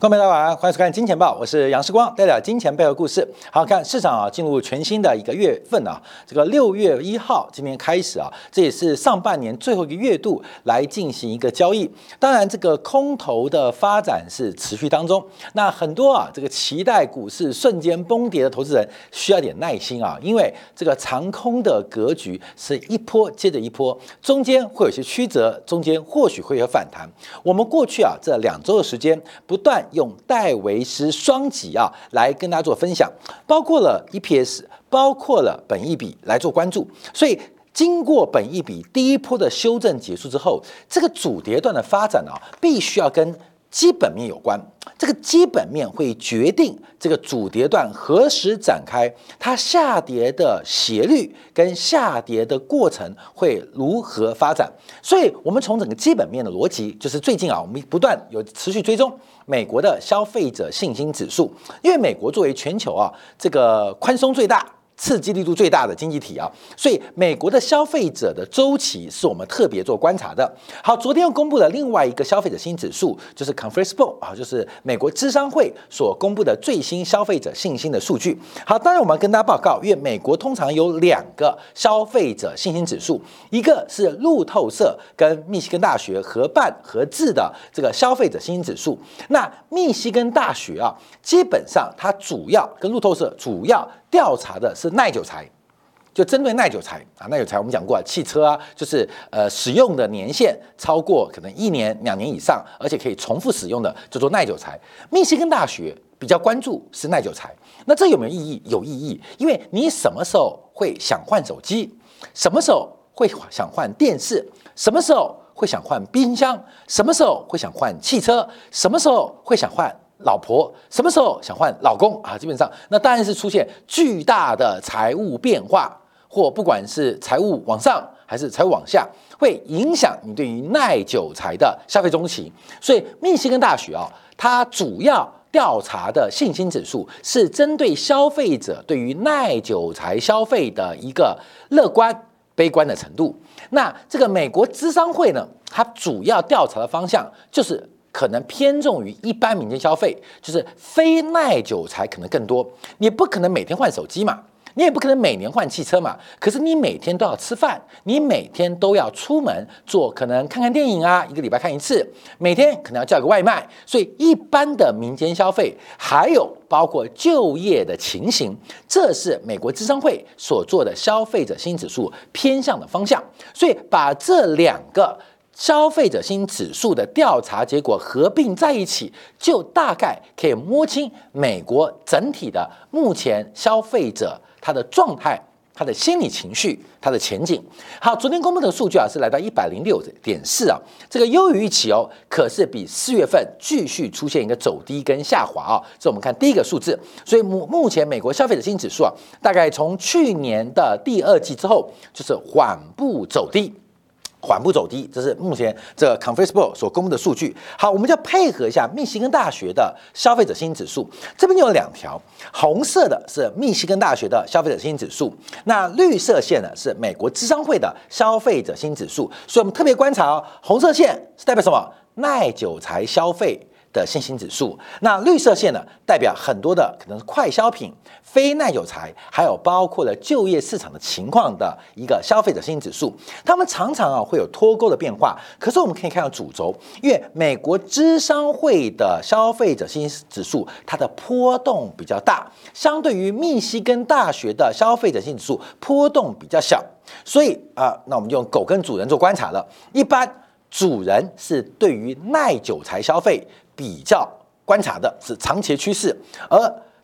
观众朋友大家晚安，欢迎收看《金钱报》，我是杨世光，带来金钱背后故事。好看市场啊，进入全新的一个月份啊，这个六月一号今天开始啊，这也是上半年最后一个月度来进行一个交易。当然，这个空头的发展是持续当中。那很多啊，这个期待股市瞬间崩跌的投资人需要点耐心啊，因为这个长空的格局是一波接着一波，中间会有些曲折，中间或许会有反弹。我们过去啊这两周的时间不断。用戴维斯双击啊来跟大家做分享，包括了 EPS，包括了本益比来做关注。所以经过本益比第一波的修正结束之后，这个主跌段的发展啊，必须要跟。基本面有关，这个基本面会决定这个主跌段何时展开，它下跌的斜率跟下跌的过程会如何发展。所以，我们从整个基本面的逻辑，就是最近啊，我们不断有持续追踪美国的消费者信心指数，因为美国作为全球啊这个宽松最大。刺激力度最大的经济体啊，所以美国的消费者的周期是我们特别做观察的。好，昨天又公布了另外一个消费者新指数，就是 Conference Board 啊，就是美国智商会所公布的最新消费者信心的数据。好，当然我们要跟大家报告，因为美国通常有两个消费者信心指数，一个是路透社跟密西根大学合办合制的这个消费者信心指数。那密西根大学啊，基本上它主要跟路透社主要。调查的是耐久材，就针对耐久材啊，耐久材我们讲过，啊汽车啊，就是呃使用的年限超过可能一年、两年以上，而且可以重复使用的，叫做耐久材。密西根大学比较关注是耐久材，那这有没有意义？有意义，因为你什么时候会想换手机？什么时候会想换电视？什么时候会想换冰箱？什么时候会想换汽车？什么时候会想换？老婆什么时候想换老公啊？基本上，那当然是出现巨大的财务变化，或不管是财务往上还是财务往下，会影响你对于耐久财的消费中期。所以，密西根大学啊，它主要调查的信心指数是针对消费者对于耐久财消费的一个乐观、悲观的程度。那这个美国资商会呢，它主要调查的方向就是。可能偏重于一般民间消费，就是非耐久才可能更多。你不可能每天换手机嘛，你也不可能每年换汽车嘛。可是你每天都要吃饭，你每天都要出门做，可能看看电影啊，一个礼拜看一次，每天可能要叫个外卖。所以一般的民间消费，还有包括就业的情形，这是美国智商会所做的消费者新指数偏向的方向。所以把这两个。消费者新指数的调查结果合并在一起，就大概可以摸清美国整体的目前消费者他的状态、他的心理情绪、他的前景。好，昨天公布的数据啊是来到一百零六点四啊，这个优于预期哦，可是比四月份继续出现一个走低跟下滑啊。这我们看第一个数字，所以目目前美国消费者新指数啊，大概从去年的第二季之后就是缓步走低。缓步走低，这是目前这 Conference Board 所公布的数据。好，我们就配合一下密西根大学的消费者信心指数。这边有两条，红色的是密西根大学的消费者信心指数，那绿色线呢是美国智商会的消费者新指数。所以我们特别观察哦，红色线是代表什么？耐久才消费。的信心指数，那绿色线呢，代表很多的可能是快消品、非耐久材，还有包括了就业市场的情况的一个消费者信心指数，他们常常啊会有脱钩的变化。可是我们可以看到主轴，因为美国智商会的消费者信心指数，它的波动比较大，相对于密西根大学的消费者信心指数波动比较小，所以啊，那我们用狗跟主人做观察了，一般主人是对于耐久材消费。比较观察的是长期趋势，而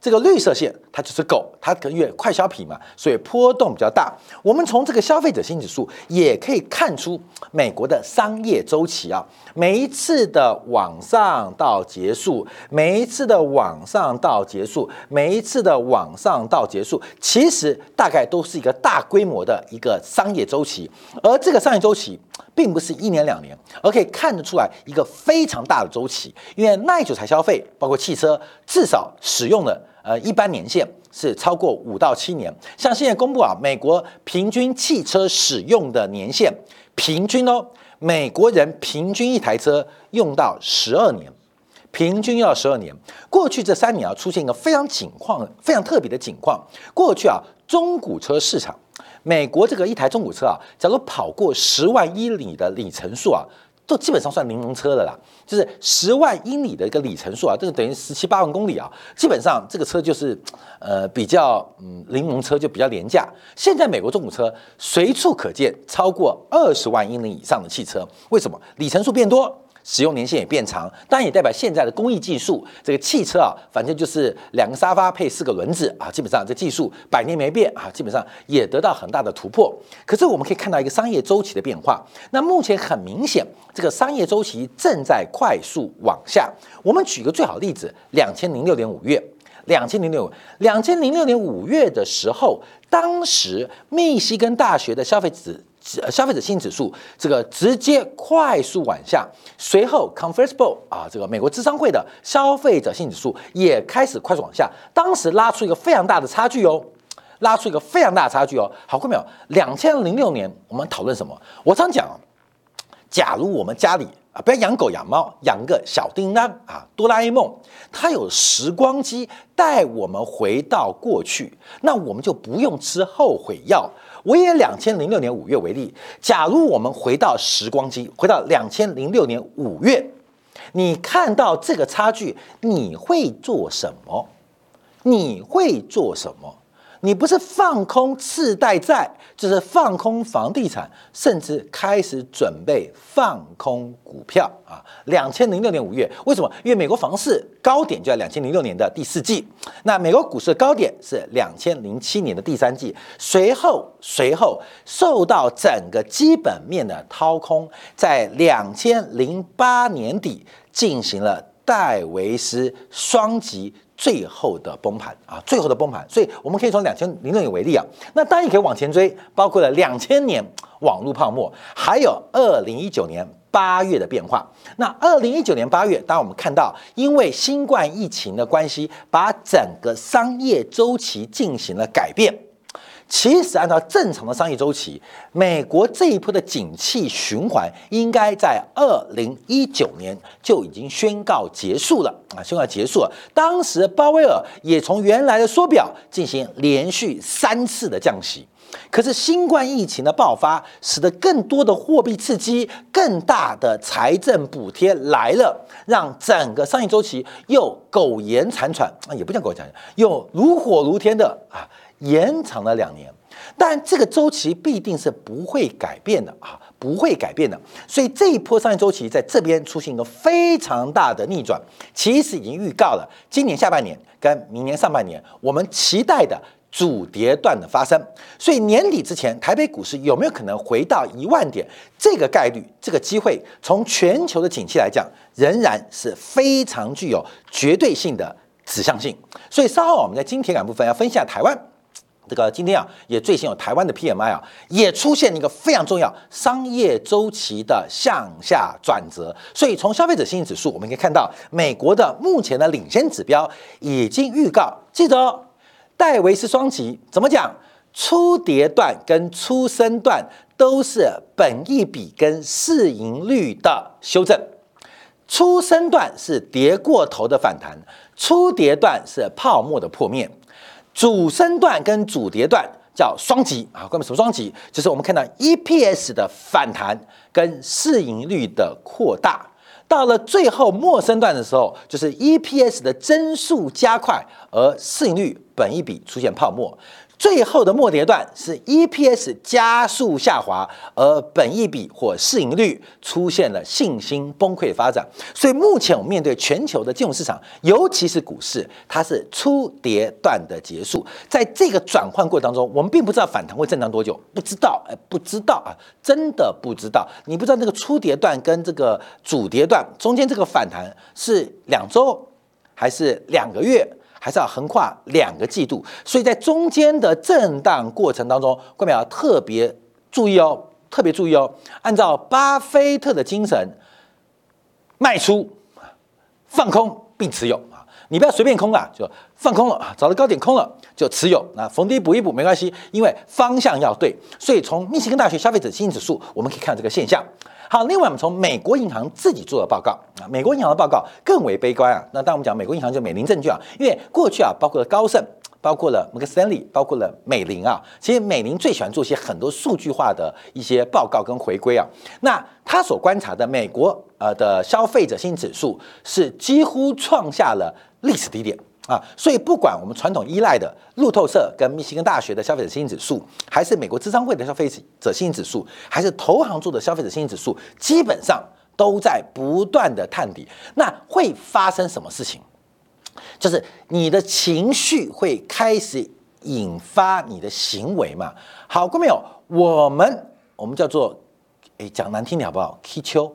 这个绿色线它就是狗，它可能因为快消品嘛，所以波动比较大。我们从这个消费者新指数也可以看出美国的商业周期啊，每一次的往上到结束，每一次的往上到结束，每一次的往上到结束，其实大概都是一个大规模的一个商业周期，而这个商业周期。并不是一年两年，而可以看得出来一个非常大的周期。因为耐久材消费，包括汽车，至少使用的呃一般年限是超过五到七年。像现在公布啊，美国平均汽车使用的年限，平均哦，美国人平均一台车用到十二年，平均要十二年。过去这三年啊，出现一个非常景况、非常特别的景况。过去啊，中古车市场，美国这个一台中古车啊，假如跑过十万英里的里程数啊。都基本上算柠檬车的啦，就是十万英里的一个里程数啊，这个等于十七八万公里啊，基本上这个车就是，呃，比较嗯柠檬车就比较廉价。现在美国中古车随处可见超过二十万英里以上的汽车，为什么？里程数变多。使用年限也变长，当然也代表现在的工艺技术，这个汽车啊，反正就是两个沙发配四个轮子啊，基本上这技术百年没变啊，基本上也得到很大的突破。可是我们可以看到一个商业周期的变化，那目前很明显，这个商业周期正在快速往下。我们举个最好的例子，两千零六年五月，两千零六两千零六年五月的时候，当时密西根大学的消费者。消费者信心指数这个直接快速往下，随后 Conference Board 啊，这个美国智商会的消费者信心指数也开始快速往下，当时拉出一个非常大的差距哦，拉出一个非常大的差距哦。好，各位没有？两千零六年我们讨论什么？我常讲，假如我们家里啊，不要养狗养猫，养个小叮当啊，哆啦 A 梦，它有时光机带我们回到过去，那我们就不用吃后悔药。我也两千零六年五月为例，假如我们回到时光机，回到两千零六年五月，你看到这个差距，你会做什么？你会做什么？你不是放空次贷债，就是放空房地产，甚至开始准备放空股票啊！两千零六年五月，为什么？因为美国房市高点就在两千零六年的第四季，那美国股市的高点是两千零七年的第三季，随后随后受到整个基本面的掏空，在两千零八年底进行了戴维斯双极。最后的崩盘啊，最后的崩盘，所以我们可以从两千零六年为例啊，那当然也可以往前追，包括了两千年网络泡沫，还有二零一九年八月的变化。那二零一九年八月，当我们看到因为新冠疫情的关系，把整个商业周期进行了改变。其实，按照正常的商业周期，美国这一波的景气循环应该在二零一九年就已经宣告结束了啊，宣告结束了。当时鲍威尔也从原来的缩表进行连续三次的降息，可是新冠疫情的爆发，使得更多的货币刺激、更大的财政补贴来了，让整个商业周期又苟延残喘啊，也不叫苟延残喘，又如火如天的啊。延长了两年，但这个周期必定是不会改变的啊，不会改变的。所以这一波商业周期在这边出现一个非常大的逆转，其实已经预告了今年下半年跟明年上半年我们期待的主跌段的发生。所以年底之前，台北股市有没有可能回到一万点？这个概率，这个机会，从全球的景气来讲，仍然是非常具有绝对性的指向性。所以稍后我们在金铁杆部分要分析下台湾。这个今天啊，也最新有台湾的 PMI 啊，也出现一个非常重要商业周期的向下转折。所以从消费者信心指数，我们可以看到，美国的目前的领先指标已经预告，记得戴维斯双极怎么讲？初跌段跟初升段都是本益比跟市盈率的修正，初升段是跌过头的反弹，初跌段是泡沫的破灭。主升段跟主跌段叫双极啊，关于什么双极？就是我们看到 EPS 的反弹跟市盈率的扩大，到了最后末升段的时候，就是 EPS 的增速加快，而市盈率本一比出现泡沫。最后的末跌段是 EPS 加速下滑，而本益比或市盈率出现了信心崩溃的发展。所以目前我们面对全球的金融市场，尤其是股市，它是初跌段的结束。在这个转换过程当中，我们并不知道反弹会震荡多久，不知道，哎，不知道啊，真的不知道。你不知道那个初跌段跟这个主跌段中间这个反弹是两周还是两个月？还是要横跨两个季度，所以在中间的震荡过程当中，各位要特别注意哦，特别注意哦。按照巴菲特的精神，卖出、放空并持有。你不要随便空啊，就放空了啊，找到高点空了就持有，那逢低补一补没关系，因为方向要对。所以从密歇根大学消费者信心指数，我们可以看到这个现象。好，另外我们从美国银行自己做的报告啊，美国银行的报告更为悲观啊。那当我们讲美国银行就美林证券啊，因为过去啊，包括了高盛。包括了摩根斯坦利，包括了美林啊，其实美林最喜欢做些很多数据化的一些报告跟回归啊。那他所观察的美国呃的消费者信心指数是几乎创下了历史低点啊。所以不管我们传统依赖的路透社跟密西根大学的消费者信心指数，还是美国智商会的消费者信心指数，还是投行做的消费者信心指数，基本上都在不断的探底。那会发生什么事情？就是你的情绪会开始引发你的行为嘛？好过没有？我们我们叫做，哎，讲难听点好不好？踢球，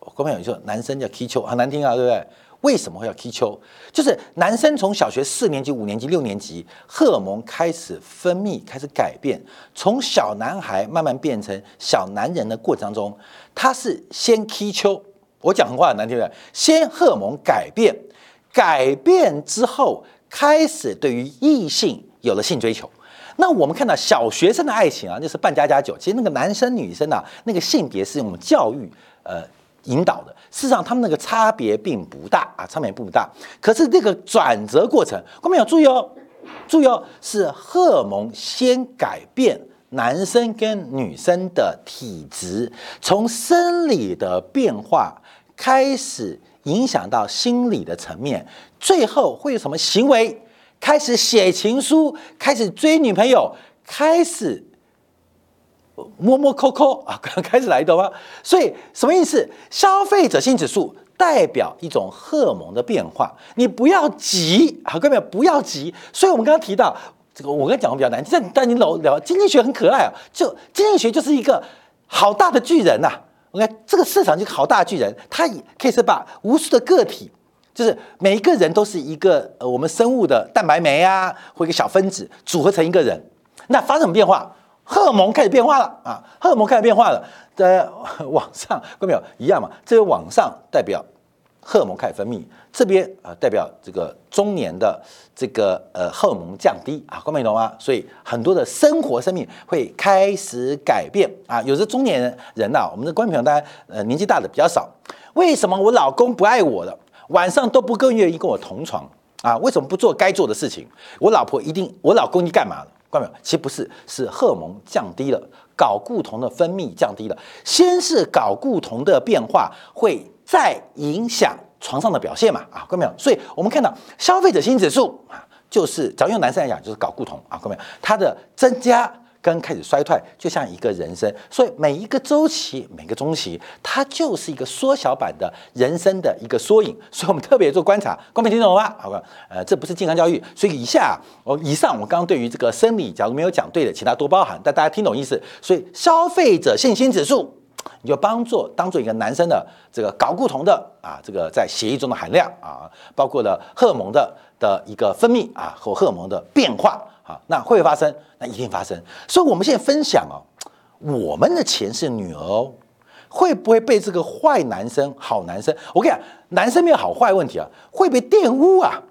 过没有？你说男生叫踢球，很难听啊，对不对？为什么会要踢球？就是男生从小学四年级、五年级、六年级，荷尔蒙开始分泌，开始改变，从小男孩慢慢变成小男人的过程当中，他是先踢球。我讲话很难听的，先荷尔蒙改变。改变之后，开始对于异性有了性追求。那我们看到小学生的爱情啊，那是扮家家酒。其实那个男生女生啊，那个性别是用教育呃引导的。事实上，他们那个差别并不大啊，差别并不大。可是这个转折过程，我们要注意哦，注意哦，是荷尔蒙先改变男生跟女生的体质，从生理的变化开始。影响到心理的层面，最后会有什么行为？开始写情书，开始追女朋友，开始摸摸抠抠啊，刚 开始来懂吗？所以什么意思？消费者性指数代表一种荷尔蒙的变化，你不要急，好，各位不要急。所以我们刚刚提到这个，我刚讲的比较难，但但你老聊经济学很可爱啊，就经济学就是一个好大的巨人呐。OK，这个市场就好大巨人，它可以是把无数的个体，就是每一个人都是一个呃我们生物的蛋白酶啊，或一个小分子组合成一个人。那发生什么变化？荷尔蒙开始变化了啊，荷尔蒙开始变化了，在 往上，看到没有？一样嘛，这个往上代表。荷尔蒙开始分泌，这边啊代表这个中年的这个呃荷尔蒙降低啊，各位懂吗？所以很多的生活生命会开始改变啊。有的中年人呐，我们的观众朋友大家呃年纪大的比较少，为什么我老公不爱我了？晚上都不更愿意跟我同床啊？为什么不做该做的事情？我老婆一定，我老公你干嘛了？看到没有？其实不是，是荷尔蒙降低了，睾固酮的分泌降低了。先是睾固酮的变化会。再影响床上的表现嘛啊，看到没有？所以我们看到消费者心指数啊，就是只要用男生来讲，就是睾固酮啊，看到没有？它的增加跟开始衰退，就像一个人生。所以每一个周期，每个中期，它就是一个缩小版的人生的一个缩影。所以我们特别做观察，光明听懂了吗？好吧，呃，这不是健康教育，所以以下我以上我刚刚对于这个生理，假如没有讲对的，其他多包涵，但大家听懂意思。所以消费者信心指数。你就帮助当做一个男生的这个睾固酮的啊，这个在血液中的含量啊，包括了荷尔蒙的的一个分泌啊和荷尔蒙的变化啊，那会发生？那一定发生。所以我们现在分享哦，我们的前世女儿哦，会不会被这个坏男生、好男生？我跟你讲，男生没有好坏问题啊，会被玷污啊，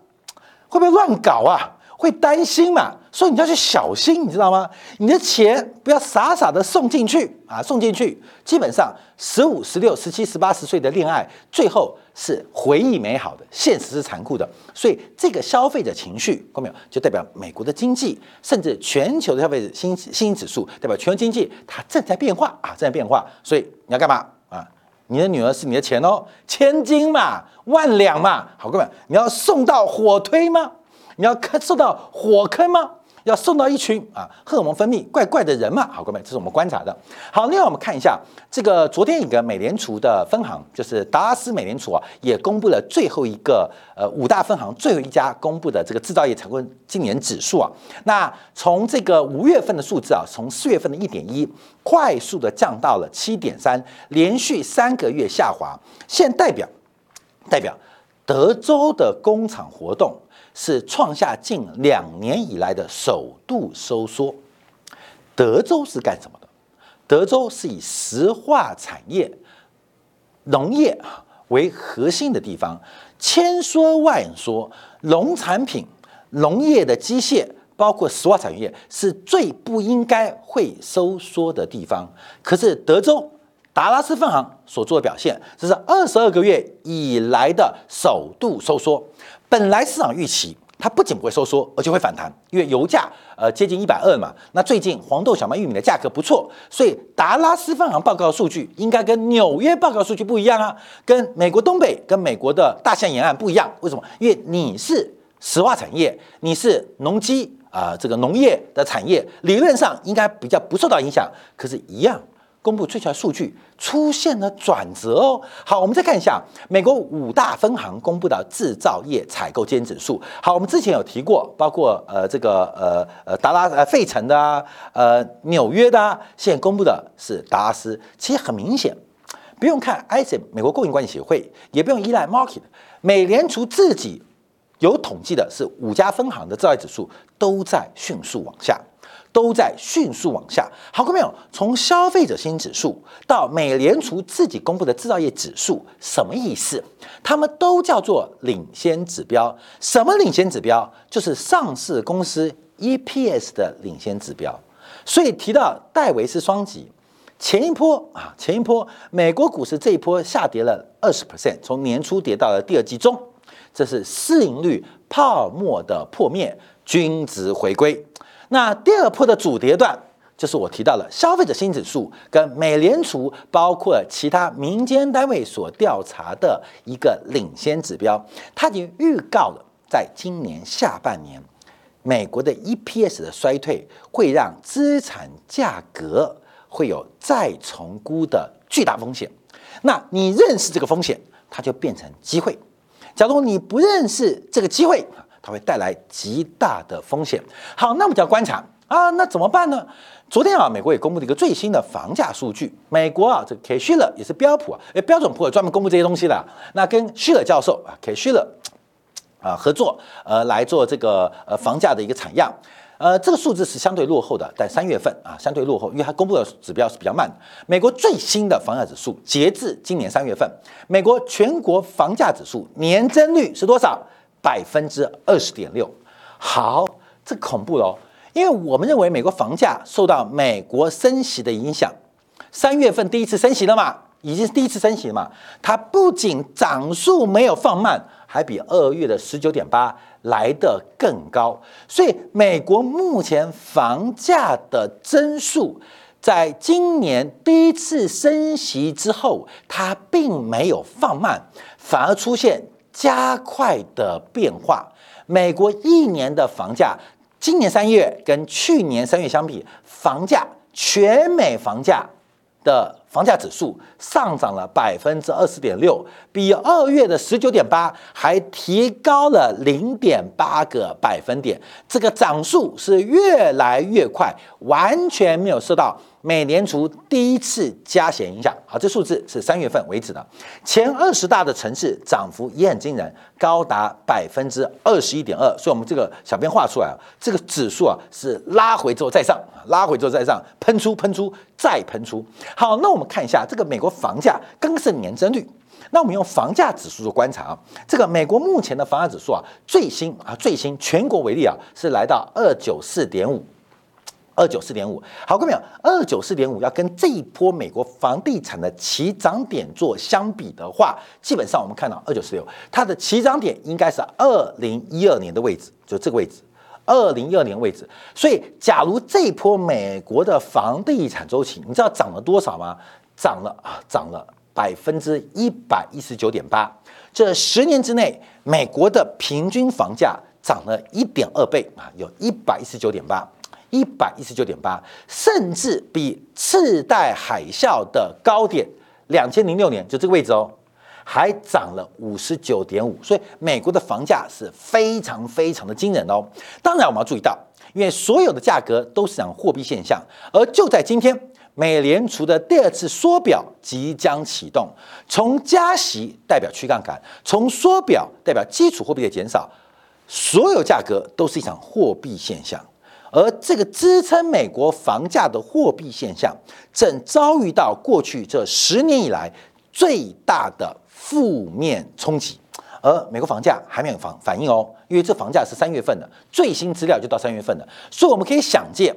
会不会乱搞啊？会担心嘛？所以你要去小心，你知道吗？你的钱不要傻傻的送进去啊！送进去，基本上十五、十六、十七、十八、十岁的恋爱，最后是回忆美好的，现实是残酷的。所以这个消费者情绪，看到没有？就代表美国的经济，甚至全球的消费者新新指数，代表全球经济它正在变化啊，正在变化。所以你要干嘛啊？你的女儿是你的钱哦，千金嘛，万两嘛，好哥们，你要送到火推吗？你要看受到火坑吗？要送到一群啊荷尔蒙分泌怪怪的人嘛？好，各位，这是我们观察的。好，另外我们看一下这个昨天一个美联储的分行，就是达拉斯美联储啊，也公布了最后一个呃五大分行最后一家公布的这个制造业采购今年指数啊。那从这个五月份的数字啊，从四月份的一点一快速的降到了七点三，连续三个月下滑。现代表代表德州的工厂活动。是创下近两年以来的首度收缩。德州是干什么的？德州是以石化产业、农业为核心的地方。千说万说，农产品、农业的机械，包括石化产业，是最不应该会收缩的地方。可是德州达拉斯分行所做的表现，这是二十二个月以来的首度收缩。本来市场预期。它不仅不会收缩，而且会反弹，因为油价呃接近一百二嘛。那最近黄豆、小麦、玉米的价格不错，所以达拉斯分行报告的数据应该跟纽约报告数据不一样啊，跟美国东北、跟美国的大西洋沿岸不一样。为什么？因为你是石化产业，你是农机啊，这个农业的产业，理论上应该比较不受到影响，可是，一样。公布最新数据出现了转折哦。好，我们再看一下美国五大分行公布的制造业采购经理指数。好，我们之前有提过，包括呃这个呃呃达拉呃费城的啊，呃纽约的，啊，现在公布的是达拉斯。其实很明显，不用看 ISM 美国供应关系协会，也不用依赖 Market，美联储自己有统计的是五家分行的制造业指数都在迅速往下。都在迅速往下，好看没有？从消费者信心指数到美联储自己公布的制造业指数，什么意思？他们都叫做领先指标。什么领先指标？就是上市公司 EPS 的领先指标。所以提到戴维斯双极，前一波啊，前一波美国股市这一波下跌了二十 percent，从年初跌到了第二季中，这是市盈率泡沫的破灭，均值回归。那第二波的主跌段，就是我提到了消费者信心指数跟美联储包括其他民间单位所调查的一个领先指标，它已经预告了，在今年下半年，美国的 EPS 的衰退会让资产价格会有再重估的巨大风险。那你认识这个风险，它就变成机会；假如你不认识这个机会，它会带来极大的风险。好，那我们就要观察啊，那怎么办呢？昨天啊，美国也公布了一个最新的房价数据。美国啊，这个 K 希勒也是标普啊，诶，标准普尔专门公布这些东西的。那跟希勒教授啊，K 希勒啊合作，呃，来做这个呃房价的一个采样。呃，这个数字是相对落后的，在三月份啊，相对落后，因为它公布的指标是比较慢。美国最新的房价指数，截至今年三月份，美国全国房价指数年增率是多少？百分之二十点六，好，这恐怖喽！因为我们认为美国房价受到美国升息的影响，三月份第一次升息了嘛，已经是第一次升息了嘛。它不仅涨速没有放慢，还比二月的十九点八来得更高。所以，美国目前房价的增速，在今年第一次升息之后，它并没有放慢，反而出现。加快的变化，美国一年的房价，今年三月跟去年三月相比，房价全美房价的房价指数上涨了百分之二十点六，比二月的十九点八还提高了零点八个百分点，这个涨速是越来越快，完全没有受到。美联储第一次加息影响，好，这数字是三月份为止的。前二十大的城市涨幅也很惊人，高达百分之二十一点二。所以，我们这个小编画出来啊，这个指数啊是拉回之后再上，拉回之后再上，喷出喷出再喷出。好，那我们看一下这个美国房价更是年增率。那我们用房价指数做观察啊，这个美国目前的房价指数啊，最新啊最新全国为例啊，是来到二九四点五。二九四点五，好，各位朋友，二九四点五要跟这一波美国房地产的起涨点做相比的话，基本上我们看到二九四六，它的起涨点应该是二零一二年的位置，就这个位置，二零一二年位置。所以，假如这一波美国的房地产周期，你知道涨了多少吗？涨了啊，涨了百分之一百一十九点八。这十年之内，美国的平均房价涨了一点二倍啊，有一百一十九点八。一百一十九点八，甚至比次贷海啸的高点两千零六年就这个位置哦，还涨了五十九点五。所以美国的房价是非常非常的惊人哦。当然我们要注意到，因为所有的价格都是讲货币现象，而就在今天，美联储的第二次缩表即将启动，从加息代表去杠杆，从缩表代表基础货币的减少，所有价格都是一场货币现象。而这个支撑美国房价的货币现象，正遭遇到过去这十年以来最大的负面冲击。而美国房价还没有反反应哦，因为这房价是三月份的最新资料就到三月份的，所以我们可以想见，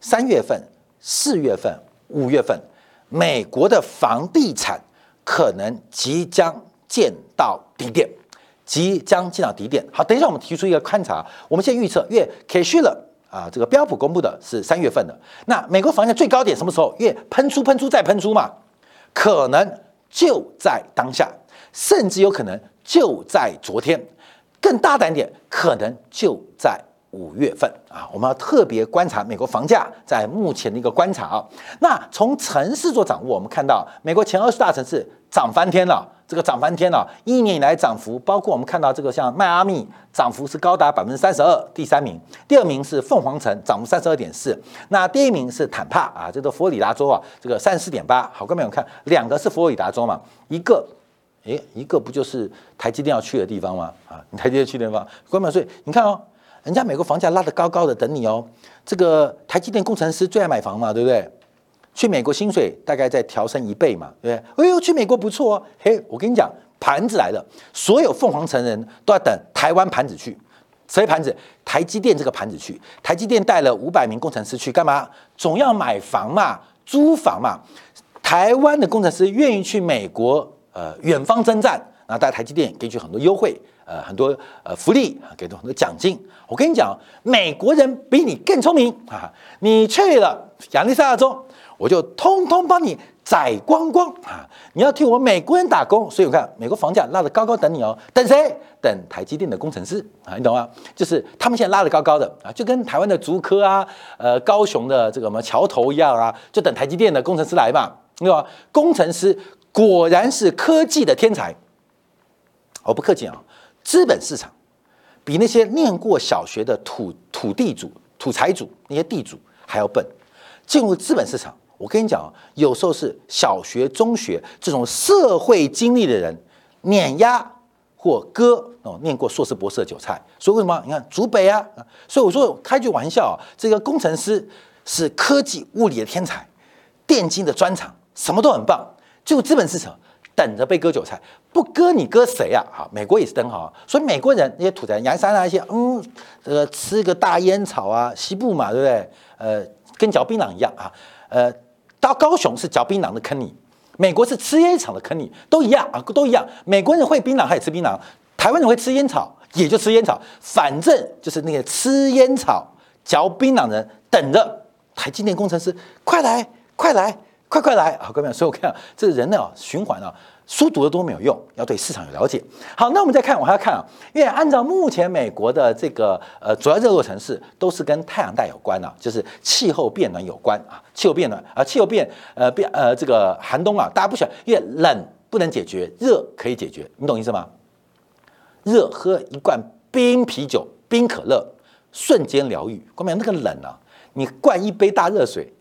三月份、四月份、五月份，美国的房地产可能即将见到低点，即将见到低点。好，等一下我们提出一个观察，我们现在预测，越 K 虚了啊，这个标普公布的是三月份的，那美国房价最高点什么时候？越喷出、喷出再喷出嘛，可能就在当下，甚至有可能。就在昨天，更大胆点，可能就在五月份啊！我们要特别观察美国房价在目前的一个观察啊。那从城市做掌握，我们看到美国前二十大城市涨翻天了，这个涨翻天了，一年以来涨幅，包括我们看到这个像迈阿密涨幅是高达百分之三十二，第三名；第二名是凤凰城，涨幅三十二点四；那第一名是坦帕啊，这个佛罗里达州啊，这个三十四点八。好，各位朋友看，两个是佛罗里达州嘛，一个。哎，一个不就是台积电要去的地方吗？啊，你台积电去的地方，关所以你看哦，人家美国房价拉得高高的等你哦。这个台积电工程师最爱买房嘛，对不对？去美国薪水大概在调升一倍嘛，对不对？哎呦，去美国不错哦。嘿，我跟你讲，盘子来了，所有凤凰城人都要等台湾盘子去。谁盘子？台积电这个盘子去。台积电带了五百名工程师去干嘛？总要买房嘛，租房嘛。台湾的工程师愿意去美国。呃，远方征战，然后在台积电给予很多优惠，呃，很多呃福利，给很多奖金。我跟你讲，美国人比你更聪明啊！你去了亚利桑那州，我就通通帮你宰光光啊！你要替我们美国人打工，所以我看美国房价拉得高高等你哦，等谁？等台积电的工程师啊，你懂吗？就是他们现在拉得高高的啊，就跟台湾的竹科啊，呃，高雄的这个什么桥头一样啊，就等台积电的工程师来嘛，你懂吗？工程师。果然是科技的天才，我不客气啊！资本市场比那些念过小学的土土地主、土财主那些地主还要笨。进入资本市场，我跟你讲，有时候是小学、中学这种社会经历的人碾压或割哦，念过硕士、博士的韭菜。所以为什么？你看竹北啊，所以我说开句玩笑啊，这个工程师是科技物理的天才，电竞的专长，什么都很棒。就资本市场等着被割韭菜，不割你割谁啊？哈，美国也是等好，所以美国人那些土财洋山啊，那些嗯，这个吃个大烟草啊，西部嘛，对不对？呃，跟嚼槟榔一样啊，呃，到高雄是嚼槟榔的坑你，美国是吃烟草的坑你，都一样啊，都一样。美国人会槟榔，他也吃槟榔；台湾人会吃烟草，也就吃烟草。反正就是那些吃烟草、嚼槟榔人等着台积电工程师，快来，快来。快快来啊，各位！所以我看这是人呢，循环啊，书读的多没有用，要对市场有了解。好，那我们再看，我还要看啊，因为按照目前美国的这个呃主要热络城市，都是跟太阳带有关啊，就是气候变暖有关啊，气候变暖啊，气候变呃变呃这个寒冬啊，大家不喜欢，因为冷不能解决，热可以解决，你懂意思吗？热喝一罐冰啤酒、冰可乐，瞬间疗愈。关键，那个冷啊，你灌一杯大热水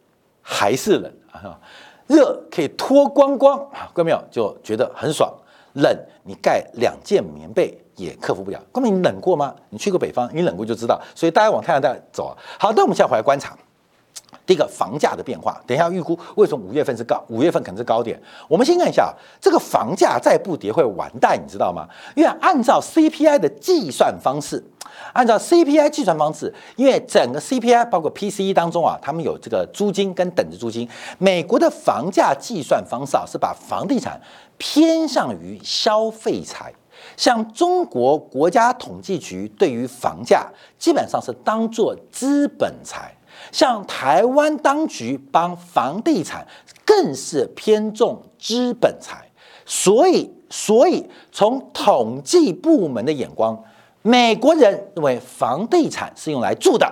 还是冷。啊，热可以脱光光啊，各位没有就觉得很爽。冷，你盖两件棉被也克服不了。各位，你冷过吗？你去过北方，你冷过就知道。所以大家往太阳带走啊。好，那我们现在回来观察一个房价的变化。等一下预估为什么五月份是高，五月份可能是高点。我们先看一下这个房价再不跌会完蛋，你知道吗？因为按照 CPI 的计算方式。按照 CPI 计算方式，因为整个 CPI 包括 PCE 当中啊，他们有这个租金跟等值租金。美国的房价计算方式啊，是把房地产偏向于消费财。像中国国家统计局对于房价基本上是当做资本财，像台湾当局帮房地产更是偏重资本财。所以，所以从统计部门的眼光。美国人认为房地产是用来住的，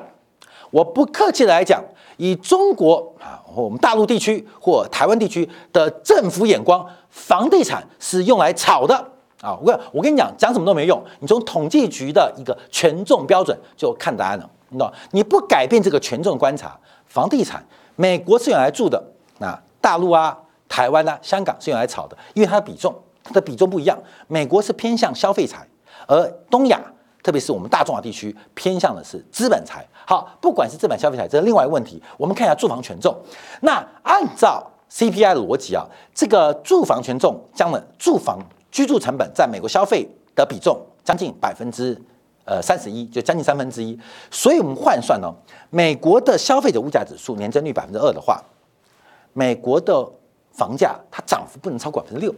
我不客气的来讲，以中国啊，我们大陆地区或台湾地区的政府眼光，房地产是用来炒的啊！我我跟你讲，讲什么都没用，你从统计局的一个权重标准就看答案了，那你不改变这个权重观察，房地产美国是用来住的，那大陆啊、台湾啊、香港是用来炒的，因为它的比重，它的比重不一样，美国是偏向消费财，而东亚。特别是我们大中华地区偏向的是资本财，好，不管是资本消费财，这是另外一个问题。我们看一下住房权重。那按照 CPI 的逻辑啊，这个住房权重将的住房居住成本在美国消费的比重将近百分之呃三十一，就将近三分之一。所以我们换算呢，美国的消费者物价指数年增率百分之二的话，美国的房价它涨幅不能超过百分之六，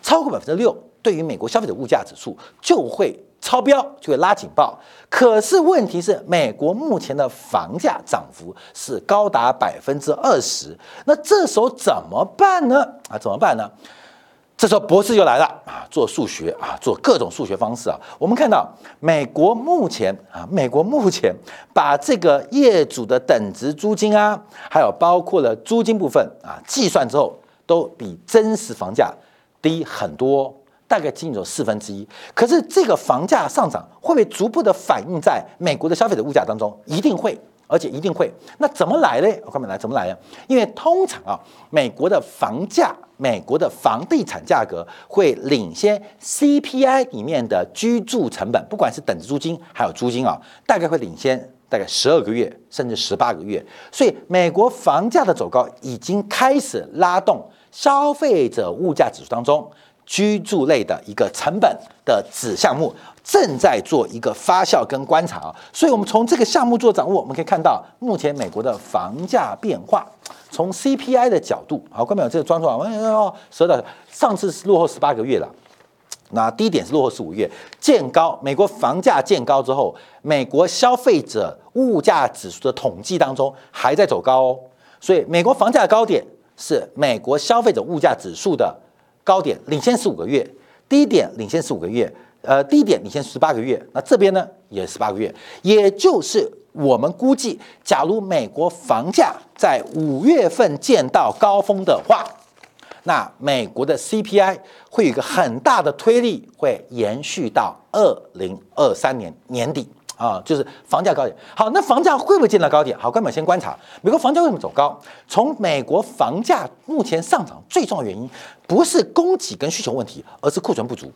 超过百分之六，对于美国消费者物价指数就会。超标就会拉警报，可是问题是，美国目前的房价涨幅是高达百分之二十，那这时候怎么办呢？啊，怎么办呢？这时候博士就来了啊，做数学啊，做各种数学方式啊。我们看到美国目前啊，美国目前把这个业主的等值租金啊，还有包括了租金部分啊，计算之后都比真实房价低很多。大概仅有四分之一，可是这个房价上涨会不会逐步的反映在美国的消费者物价当中？一定会，而且一定会。那怎么来呢？我看来怎么来呀？因为通常啊，美国的房价、美国的房地产价格会领先 CPI 里面的居住成本，不管是等值租金还有租金啊，大概会领先大概十二个月甚至十八个月。所以美国房价的走高已经开始拉动消费者物价指数当中。居住类的一个成本的子项目正在做一个发酵跟观察啊，所以我们从这个项目做掌握，我们可以看到目前美国的房价变化。从 CPI 的角度，好，观众朋友，这个装出来，哦，十二上次是落后十八个月了，那低点是落后十五月，见高，美国房价见高之后，美国消费者物价指数的统计当中还在走高哦，所以美国房价高点是美国消费者物价指数的。高点领先十五个月，低点领先十五个月，呃，低点领先十八个月。那这边呢也十八个月，也就是我们估计，假如美国房价在五月份见到高峰的话，那美国的 CPI 会有一个很大的推力，会延续到二零二三年年底。啊，就是房价高点。好，那房价会不会见到高点？好，观众先观察美国房价为什么走高。从美国房价目前上涨最重要原因，不是供给跟需求问题，而是库存不足，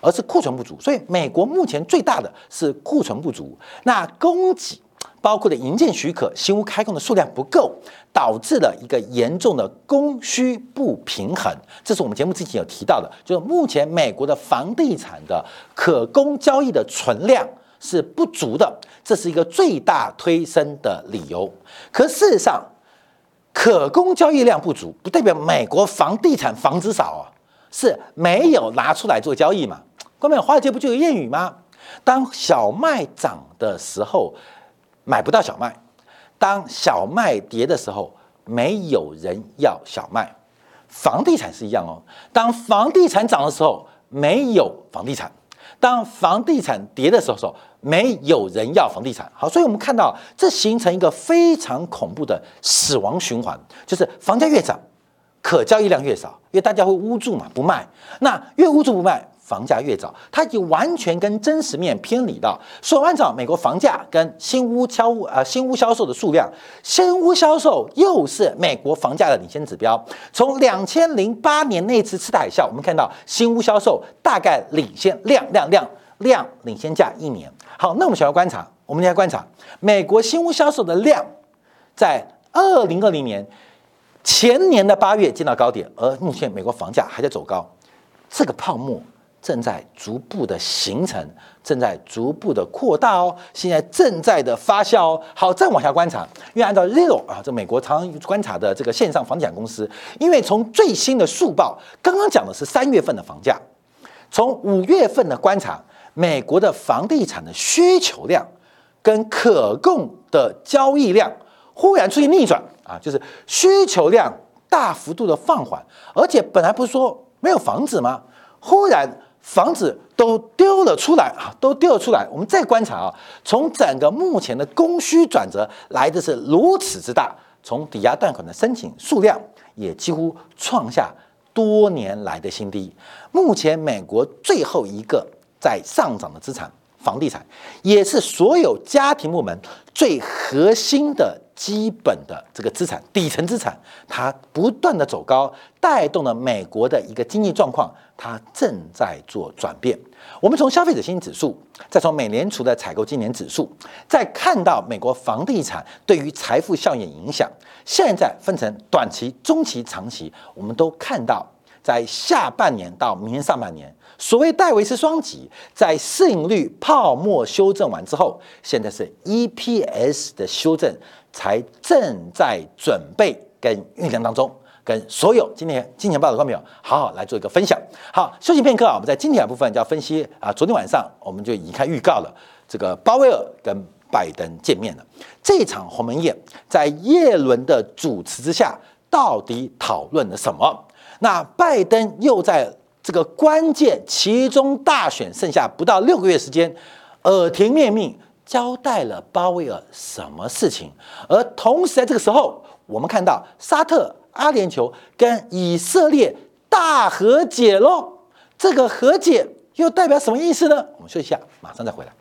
而是库存不足。所以美国目前最大的是库存不足。那供给包括的营建许可、新屋开工的数量不够，导致了一个严重的供需不平衡。这是我们节目之前有提到的，就是目前美国的房地产的可供交易的存量。是不足的，这是一个最大推升的理由。可事实上，可供交易量不足，不代表美国房地产房子少啊，是没有拿出来做交易嘛？关众，华尔街不就有谚语吗？当小麦涨的时候，买不到小麦；当小麦跌的时候，没有人要小麦。房地产是一样哦，当房地产涨的时候，没有房地产。当房地产跌的时候，没有人要房地产。好，所以我们看到这形成一个非常恐怖的死亡循环，就是房价越涨，可交易量越少，因为大家会捂住嘛，不卖。那越捂住不卖。房价越早，它已经完全跟真实面偏离到。所以按照美国房价跟新屋销屋呃新屋销售的数量，新屋销售又是美国房价的领先指标。从两千零八年那次次贷海啸，我们看到新屋销售大概领先量量量量领先价一年。好，那我们想要观察，我们来观察美国新屋销售的量，在二零二零年前年的八月见到高点，而目前美国房价还在走高，这个泡沫。正在逐步的形成，正在逐步的扩大哦，现在正在的发酵哦。好，再往下观察，因为按照 Zero 啊，这美国常观察的这个线上房地产公司，因为从最新的速报，刚刚讲的是三月份的房价，从五月份的观察，美国的房地产的需求量跟可供的交易量忽然出现逆转啊，就是需求量大幅度的放缓，而且本来不是说没有房子吗？忽然。房子都丢了出来啊，都丢了出来。我们再观察啊，从整个目前的供需转折来的是如此之大，从抵押贷款的申请数量也几乎创下多年来的新低。目前美国最后一个在上涨的资产，房地产，也是所有家庭部门最核心的。基本的这个资产，底层资产，它不断的走高，带动了美国的一个经济状况，它正在做转变。我们从消费者信心指数，再从美联储的采购经理指数，再看到美国房地产对于财富效应影响，现在分成短期、中期、长期，我们都看到在下半年到明年上半年，所谓戴维斯双击，在市盈率泡沫修正完之后，现在是 EPS 的修正才正在准备跟酝酿当中。跟所有今天金钱报的观众朋友好好来做一个分享。好，休息片刻啊，我们在今天的部分就要分析啊。昨天晚上我们就已经开预告了，这个鲍威尔跟拜登见面了。这场鸿门宴在耶伦的主持之下，到底讨论了什么？那拜登又在这个关键其中大选剩下不到六个月时间，耳提面命交代了鲍威尔什么事情？而同时在这个时候，我们看到沙特。阿联酋跟以色列大和解喽，这个和解又代表什么意思呢？我们休息一下，马上再回来。